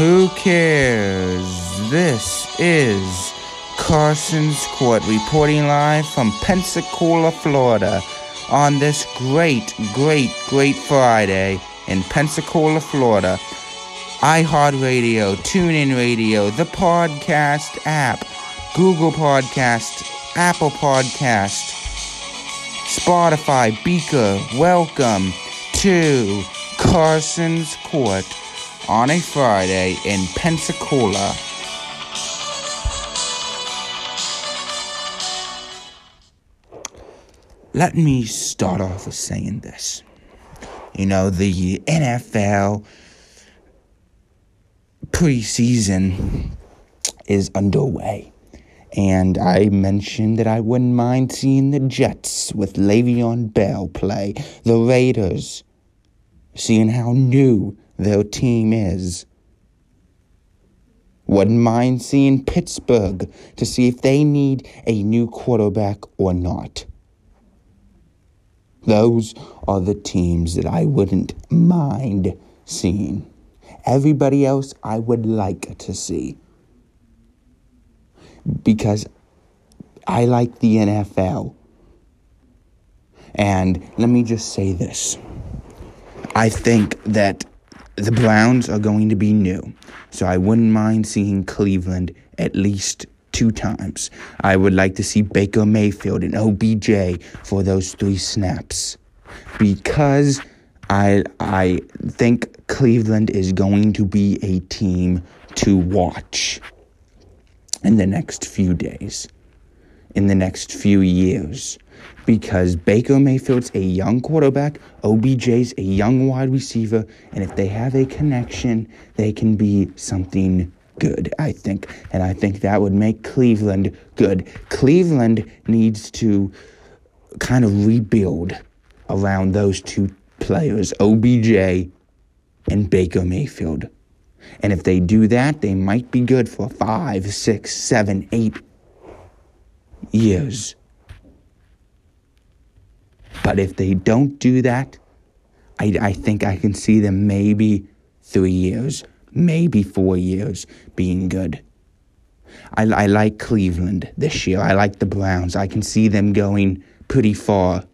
Who cares? This is Carson's Court reporting live from Pensacola, Florida on this great, great, great Friday in Pensacola, Florida. iHeartRadio, TuneIn Radio, the podcast app, Google Podcast, Apple Podcast, Spotify, Beaker. Welcome to Carson's Court on a Friday in Pensacola. Let me start off with saying this. You know, the NFL preseason is underway. And I mentioned that I wouldn't mind seeing the Jets with Le'Veon Bell play, the Raiders, seeing how new their team is. Wouldn't mind seeing Pittsburgh to see if they need a new quarterback or not. Those are the teams that I wouldn't mind seeing. Everybody else I would like to see. Because I like the NFL. And let me just say this I think that the Browns are going to be new. So I wouldn't mind seeing Cleveland at least two times. I would like to see Baker Mayfield and OBJ for those three snaps. Because I I think Cleveland is going to be a team to watch in the next few days, in the next few years because Baker Mayfield's a young quarterback, OBJ's a young wide receiver, and if they have a connection, they can be something good, I think. And I think that would make Cleveland good. Cleveland needs to kind of rebuild around those two players, OBJ and Baker Mayfield. And if they do that, they might be good for five, six, seven, eight years. But if they don't do that, I, I think I can see them maybe three years, maybe four years being good. I, I like Cleveland this year. I like the Browns. I can see them going pretty far.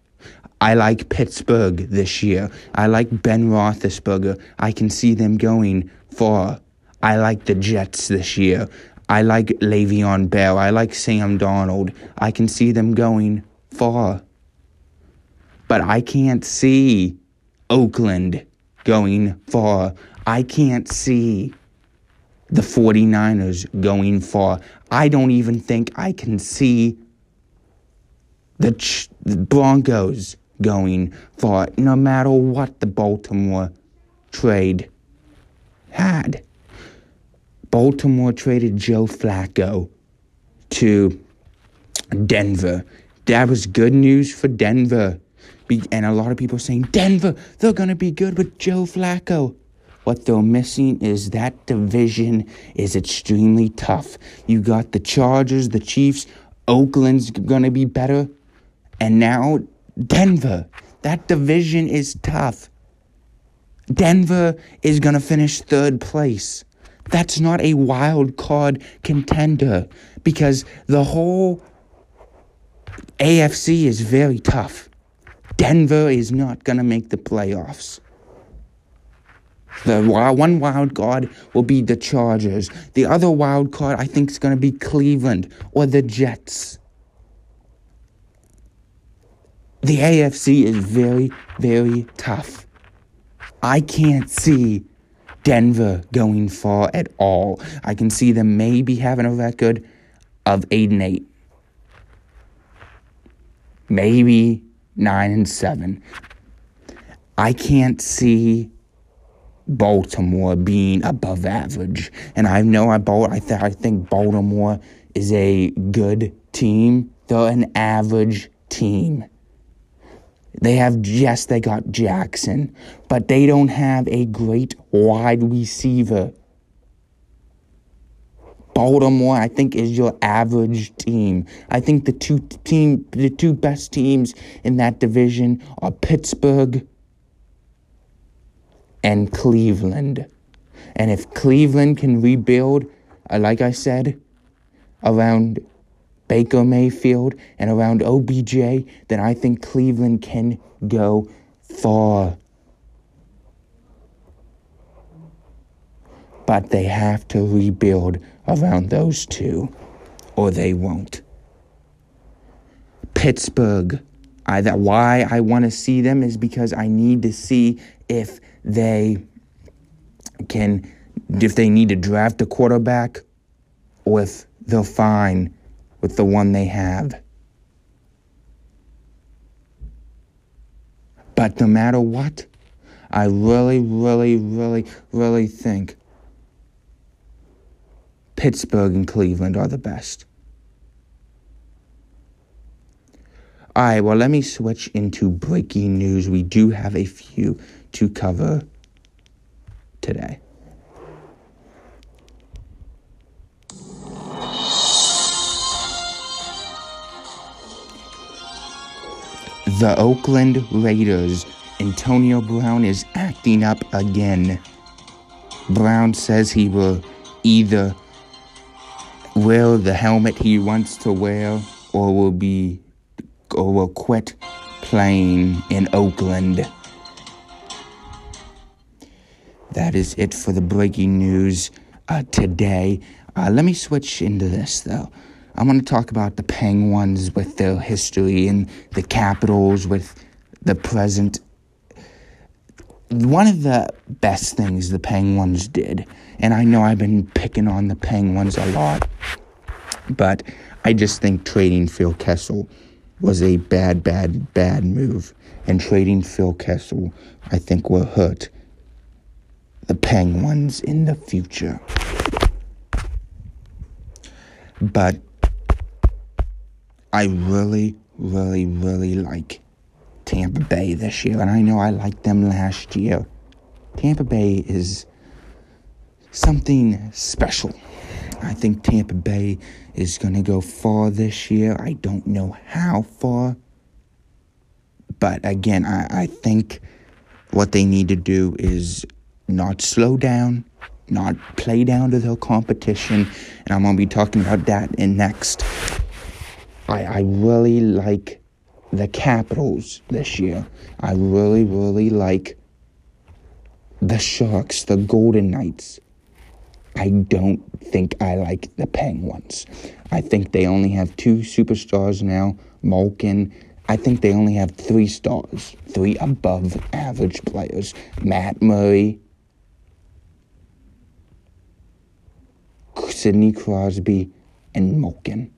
I like Pittsburgh this year. I like Ben Roethlisberger. I can see them going far. I like the Jets this year. I like Le'Veon Bell. I like Sam Darnold. I can see them going far. But I can't see Oakland going far. I can't see the 49ers going far. I don't even think I can see the, Ch- the Broncos going far, no matter what the Baltimore trade had. Baltimore traded Joe Flacco to Denver. That was good news for Denver. And a lot of people are saying, Denver, they're going to be good with Joe Flacco. What they're missing is that division is extremely tough. You got the Chargers, the Chiefs, Oakland's going to be better. And now Denver. That division is tough. Denver is going to finish third place. That's not a wild card contender because the whole AFC is very tough. Denver is not going to make the playoffs. The one wild card will be the Chargers. The other wild card, I think, is going to be Cleveland or the Jets. The AFC is very, very tough. I can't see Denver going far at all. I can see them maybe having a record of 8 and 8. Maybe 9 and 7. I can't see Baltimore being above average. And I know I, I, th- I think Baltimore is a good team. They're an average team. They have, yes, they got Jackson, but they don't have a great wide receiver. Baltimore, I think, is your average team. I think the two team, the two best teams in that division are Pittsburgh and Cleveland. And if Cleveland can rebuild, uh, like I said, around Baker Mayfield and around OBJ, then I think Cleveland can go far. But they have to rebuild around those two, or they won't. Pittsburgh. I, that why I want to see them is because I need to see if they can, if they need to draft a quarterback, or if they're fine with the one they have. But no matter what, I really, really, really, really think Pittsburgh and Cleveland are the best. All right, well, let me switch into breaking news. We do have a few to cover today. The Oakland Raiders, Antonio Brown is acting up again. Brown says he will either wear the helmet he wants to wear or will be or will quit playing in Oakland. That is it for the breaking news uh, today. Uh, let me switch into this though. I want to talk about the Penguins with their history and the Capitals with the present. One of the best things the Penguins did, and I know I've been picking on the Penguins a lot, but I just think trading Phil Kessel was a bad, bad, bad move. And trading Phil Kessel, I think, will hurt the Penguins in the future. But I really, really, really like Tampa Bay this year. And I know I liked them last year. Tampa Bay is something special. I think Tampa Bay is going to go far this year. I don't know how far. But again, I, I think what they need to do is not slow down, not play down to their competition. And I'm going to be talking about that in next. I, I really like the Capitals this year. I really, really like the Sharks, the Golden Knights. I don't think I like the Penguins. I think they only have two superstars now, Malkin. I think they only have three stars, three above average players Matt Murray, Sidney Crosby, and Malkin.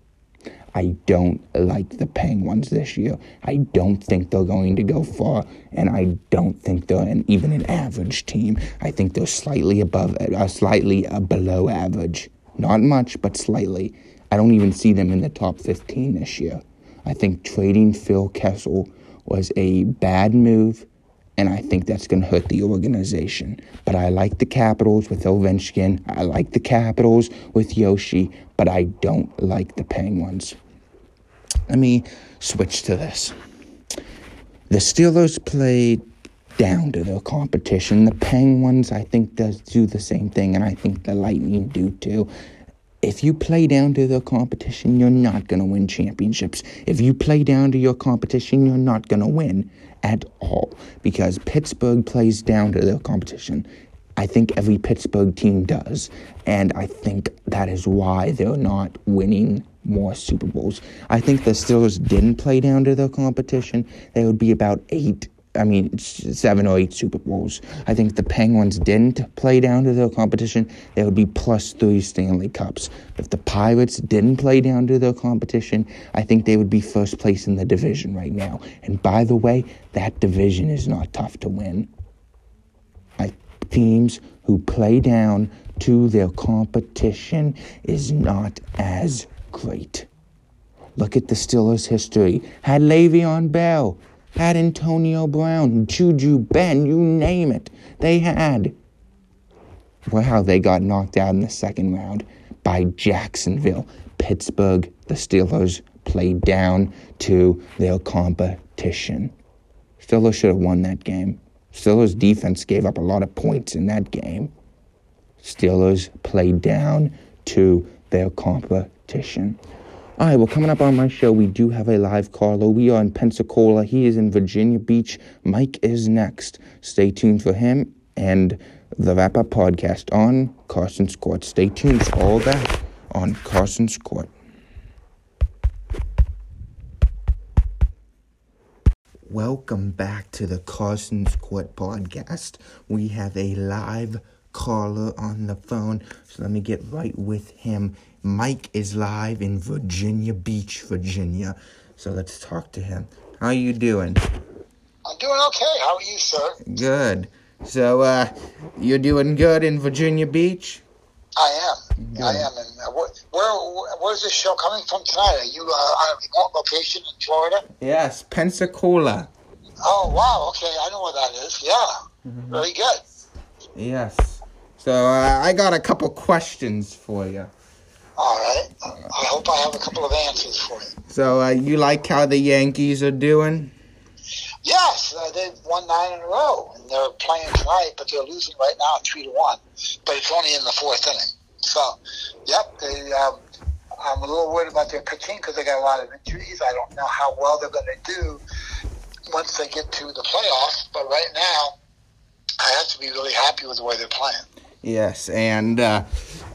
I don't like the Penguins this year. I don't think they're going to go far, and I don't think they're an, even an average team. I think they're slightly above, uh, slightly uh, below average. Not much, but slightly. I don't even see them in the top 15 this year. I think trading Phil Kessel was a bad move, and I think that's going to hurt the organization. But I like the Capitals with Ovechkin. I like the Capitals with Oshie, but I don't like the Penguins. Let me switch to this. The Steelers played down to their competition. The Penguins, I think, does do the same thing, and I think the Lightning do too. If you play down to their competition, you're not going to win championships. If you play down to your competition, you're not going to win at all because Pittsburgh plays down to their competition. I think every Pittsburgh team does, and I think that is why they're not winning more Super Bowls. I think the Steelers didn't play down to their competition. They would be about eight, I mean, seven or eight Super Bowls. I think the Penguins didn't play down to their competition. They would be plus three Stanley Cups. If the Pirates didn't play down to their competition, I think they would be first place in the division right now. And by the way, that division is not tough to win. Teams who play down to their competition is not as great. Look at the Steelers' history. Had Le'Veon Bell, had Antonio Brown, Juju Ben, you name it. They had. Wow, they got knocked out in the second round by Jacksonville. Pittsburgh, the Steelers played down to their competition. Steelers should have won that game. Steelers' defense gave up a lot of points in that game. Steelers played down to their competition. All right, well, coming up on my show, we do have a live caller. We are in Pensacola. He is in Virginia Beach. Mike is next. Stay tuned for him and the Wrap Up podcast on Carson's Court. Stay tuned for all that on Carson's Court. Welcome back to the Carson's Court podcast. We have a live caller on the phone, so let me get right with him. Mike is live in Virginia Beach, Virginia. So let's talk to him. How you doing? I'm doing okay. How are you, sir? Good. So, uh, you're doing good in Virginia Beach? I am. Good. I am. And uh, where, where, where's this show coming from tonight? Are you uh, on a remote location in Florida? Yes, Pensacola. Oh wow. Okay, I know where that is. Yeah. Mm-hmm. Very good. Yes. So uh, I got a couple questions for you. All right. I hope I have a couple of answers for you. So uh, you like how the Yankees are doing? Yes, uh, they've won nine in a row, and they're playing tonight, but they're losing right now three to one. But it's only in the fourth inning. So, yep, they. Um, I'm a little worried about their pitching because they got a lot of injuries. I don't know how well they're going to do once they get to the playoffs. But right now, I have to be really happy with the way they're playing. Yes, and uh,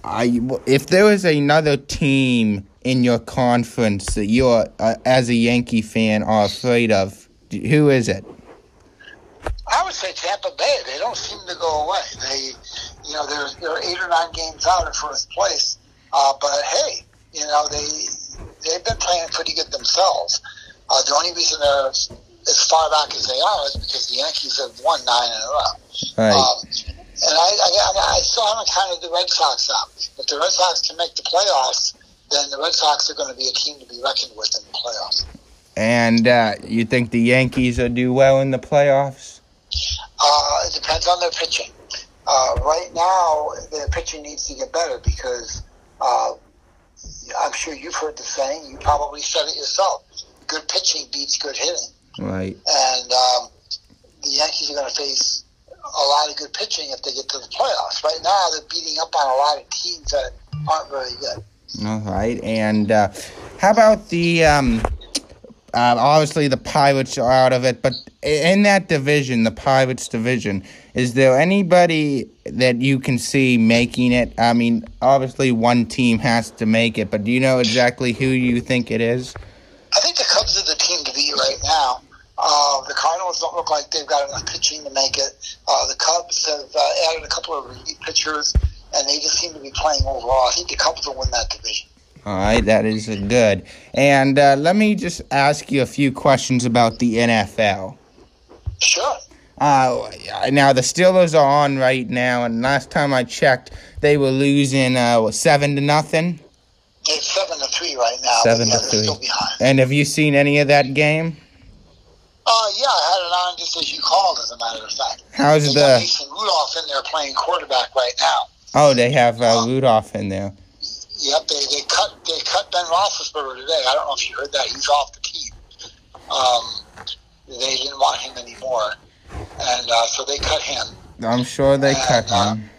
I, if there was another team in your conference that you're, uh, as a Yankee fan, are afraid of, who is it? I would say Tampa Bay. They don't seem to go away. They, you know, they're they're eight or nine games out in first place. Uh, but hey, you know they they've been playing pretty good themselves. Uh, the only reason they're as far back as they are is because the Yankees have won nine in a row. Right. Um, and I, I, I still haven't counted the Red Sox out. If the Red Sox can make the playoffs, then the Red Sox are going to be a team to be reckoned with in the playoffs. And uh, you think the Yankees will do well in the playoffs? Uh, it depends on their pitching. Uh, right now, their pitching needs to get better because uh, I'm sure you've heard the saying. You probably said it yourself. Good pitching beats good hitting. Right. And um, the Yankees are going to face a lot of good pitching if they get to the playoffs. Right now, they're beating up on a lot of teams that aren't very good. All right. And uh, how about the um, uh, obviously, the Pirates are out of it, but in that division, the Pirates division, is there anybody that you can see making it? I mean, obviously, one team has to make it, but do you know exactly who you think it is? I think the Cubs are the team to beat right now. Uh, the Cardinals don't look like they've got enough pitching to make it. Uh, the Cubs have uh, added a couple of pitchers, and they just seem to be playing overall. I think the Cubs will win that division. All right, that is good. And uh, let me just ask you a few questions about the NFL. Sure. Uh, now the Steelers are on right now, and last time I checked, they were losing uh, what, seven to nothing. It's seven to three right now. Seven yeah, to three. And have you seen any of that game? Uh, yeah, I had it on just as you called, as a matter of fact. How's they the Mason Rudolph in there playing quarterback right now? Oh, they have uh, Rudolph in there. Yep, they, they cut they cut Ben Roethlisberger today. I don't know if you heard that. He's off the team. Um, they didn't want him anymore, and uh, so they cut him. I'm sure they and, cut uh, him.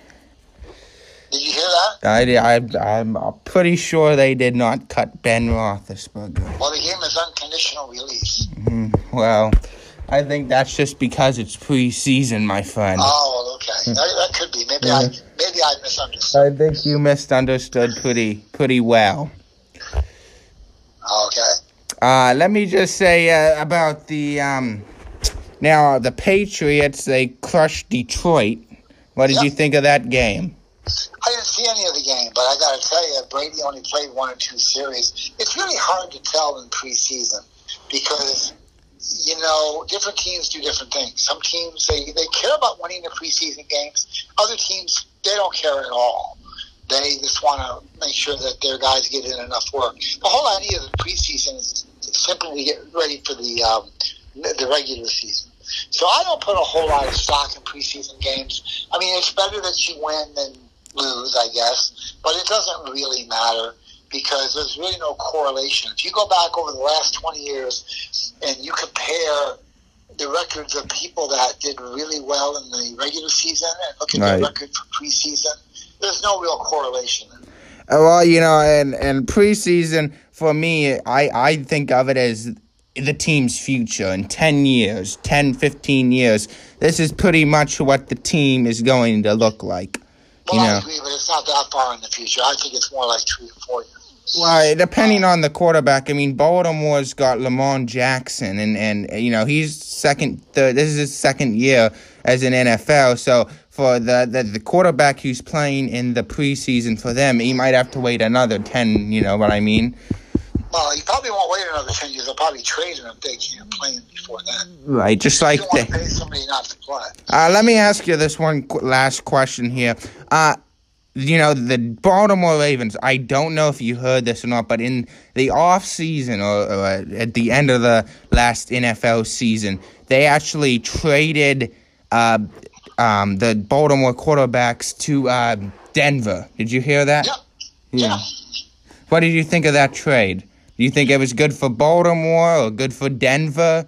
Did you hear that? I, I, I'm pretty sure they did not cut Ben Roethlisberger. Well, the gave is unconditional release. Mm-hmm. Well, I think that's just because it's preseason, my friend. Oh, okay. that, that, could be. Maybe I maybe I misunderstood. I think you misunderstood pretty pretty well. Okay. Uh, let me just say uh, about the um, now the Patriots. They crushed Detroit. What did yep. you think of that game? I didn't see any of the game, but I got to tell you, Brady only played one or two series. It's really hard to tell in preseason because you know, different teams do different things. Some teams they, they care about winning the preseason games. Other teams they don't care at all. They just want to make sure that their guys get in enough work. The whole idea of the preseason is simply to get ready for the um, the regular season. So I don't put a whole lot of stock in preseason games. I mean, it's better that you win than lose, I guess, but it doesn't really matter because there's really no correlation. If you go back over the last 20 years and you compare the records of people that did really well in the regular season and look at right. their record for preseason, there's no real correlation. Well, you know, and and preseason for me, I I think of it as the team's future in 10 years, 10, 15 years. This is pretty much what the team is going to look like. Well, You I know. agree, but it's not that far in the future. I think it's more like three or four years. Well, depending on the quarterback, I mean, Baltimore's got Lamar Jackson, and and you know he's second. Third, this is his second year as an NFL. So for the, the the quarterback who's playing in the preseason for them, he might have to wait another ten. You know what I mean? Well, he probably won't wait another 10 years. They'll probably trade him if they can't play him before then. Right. Just like you don't want to pay somebody not to play. Uh, let me ask you this one qu- last question here. Uh, you know, the Baltimore Ravens, I don't know if you heard this or not, but in the off season or, or at the end of the last NFL season, they actually traded uh, um, the Baltimore quarterbacks to uh, Denver. Did you hear that? Yep. Yeah. What did you think of that trade? Do you think it was good for Baltimore or good for Denver?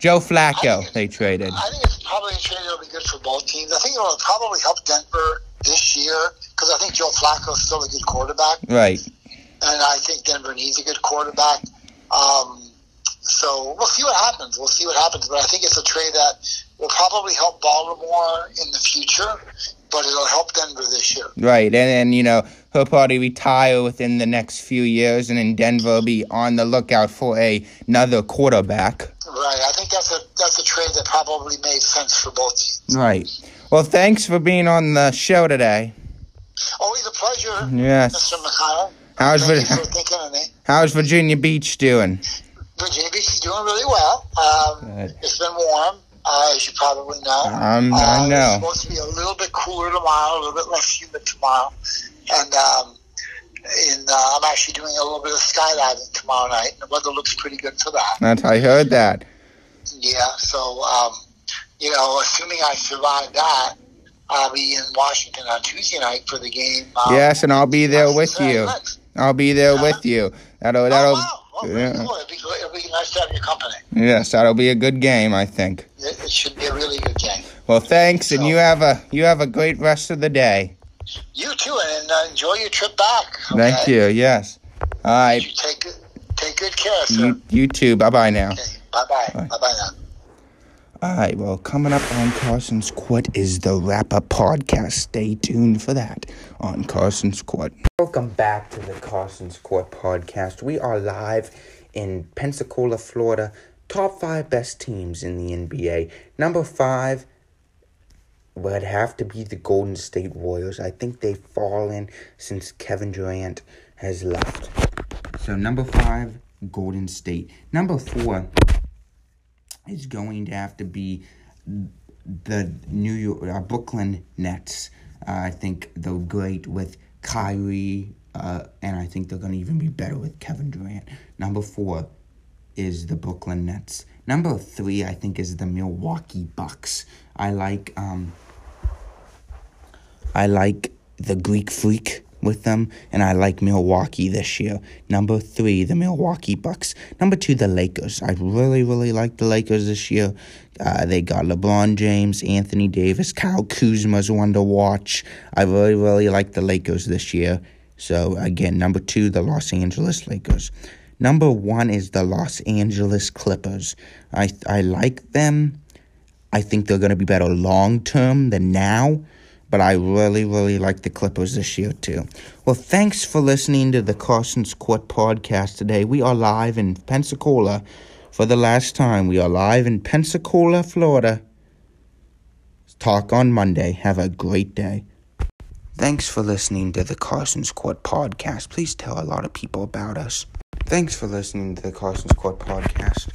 Joe Flacco, they traded. I think it's probably a trade that'll be good for both teams. I think it'll probably help Denver this year because I think Joe Flacco is still a good quarterback, Right. and I think Denver needs a good quarterback. Um, so we'll see what happens. We'll see what happens, but I think it's a trade that will probably help Baltimore in the future, but it'll help Denver this year. Right, and then you know he'll probably retire within the next few years, and then Denver will be on the lookout for a, another quarterback. Right. I think that's a that's a trade that probably made sense for both teams. Right. Well, thanks for being on the show today. Always a pleasure, Yes. Mr. McKyle. How's Thank you Vir- for thinking of me. How's Virginia Beach doing? Virginia Beach is doing really well. Um, it's been warm, uh, as you probably know. Um, uh, I It's know. supposed to be a little bit cooler tomorrow, a little bit less humid tomorrow, and um, in, uh, I'm actually doing a little bit of skydiving tomorrow night. and The weather looks pretty good for that. That's I heard that. Yeah, so um, you know, assuming I survive that, I'll be in Washington on Tuesday night for the game. Um, Yes, and I'll be there with you. I'll be there Uh-huh. with you. That'll Oh, that'll wow. Oh, yeah. cool. It'll be, it'll be nice to have your company. yes, that'll be a good game, I think. It, it should be a really good game. Well, thanks, and you have a you have a great rest of the day. You too, and uh, enjoy your trip back. Thank you. Yes. All right. You take good, take good care, sir. You you too. Bye bye now. Okay, bye. Bye. Bye bye now. All right, well, coming up on Carson's Court is the Up Podcast. Stay tuned for that on Carson's Court. Welcome back to the Carson's Court Podcast. We are live in Pensacola, Florida. Top five best teams in the NBA. Number five would have to be the Golden State Warriors. I think they've fallen since Kevin Durant has left. So, number five, Golden State. Number four, is going to have to be the New York, uh, Brooklyn Nets. Uh, I think they're great with Kyrie, uh, and I think they're going to even be better with Kevin Durant. Number four is the Brooklyn Nets. Number three, I think, is the Milwaukee Bucks. I like, um, I like the Greek Freak with them, and I like Milwaukee this year. Number three, the Milwaukee Bucks. Number two, the Lakers. I really, really like the Lakers this year. Uh, they got LeBron James, Anthony Davis, Kyle Kuzma's one to watch. I really, really like the Lakers this year. So again, number two, the Los Angeles Lakers. Number one is the Los Angeles Clippers. I I like them. I think they're going to be better long term than now, but I really, really like the Clippers this year too. Well, thanks for listening to the Carson's Court podcast today. We are live in Pensacola for the last time. We are live in Pensacola, Florida. Talk on Monday. Have a great day. Thanks for listening to the Carson's Court podcast. Please tell a lot of people about us. Thanks for listening to the Carson's Court podcast.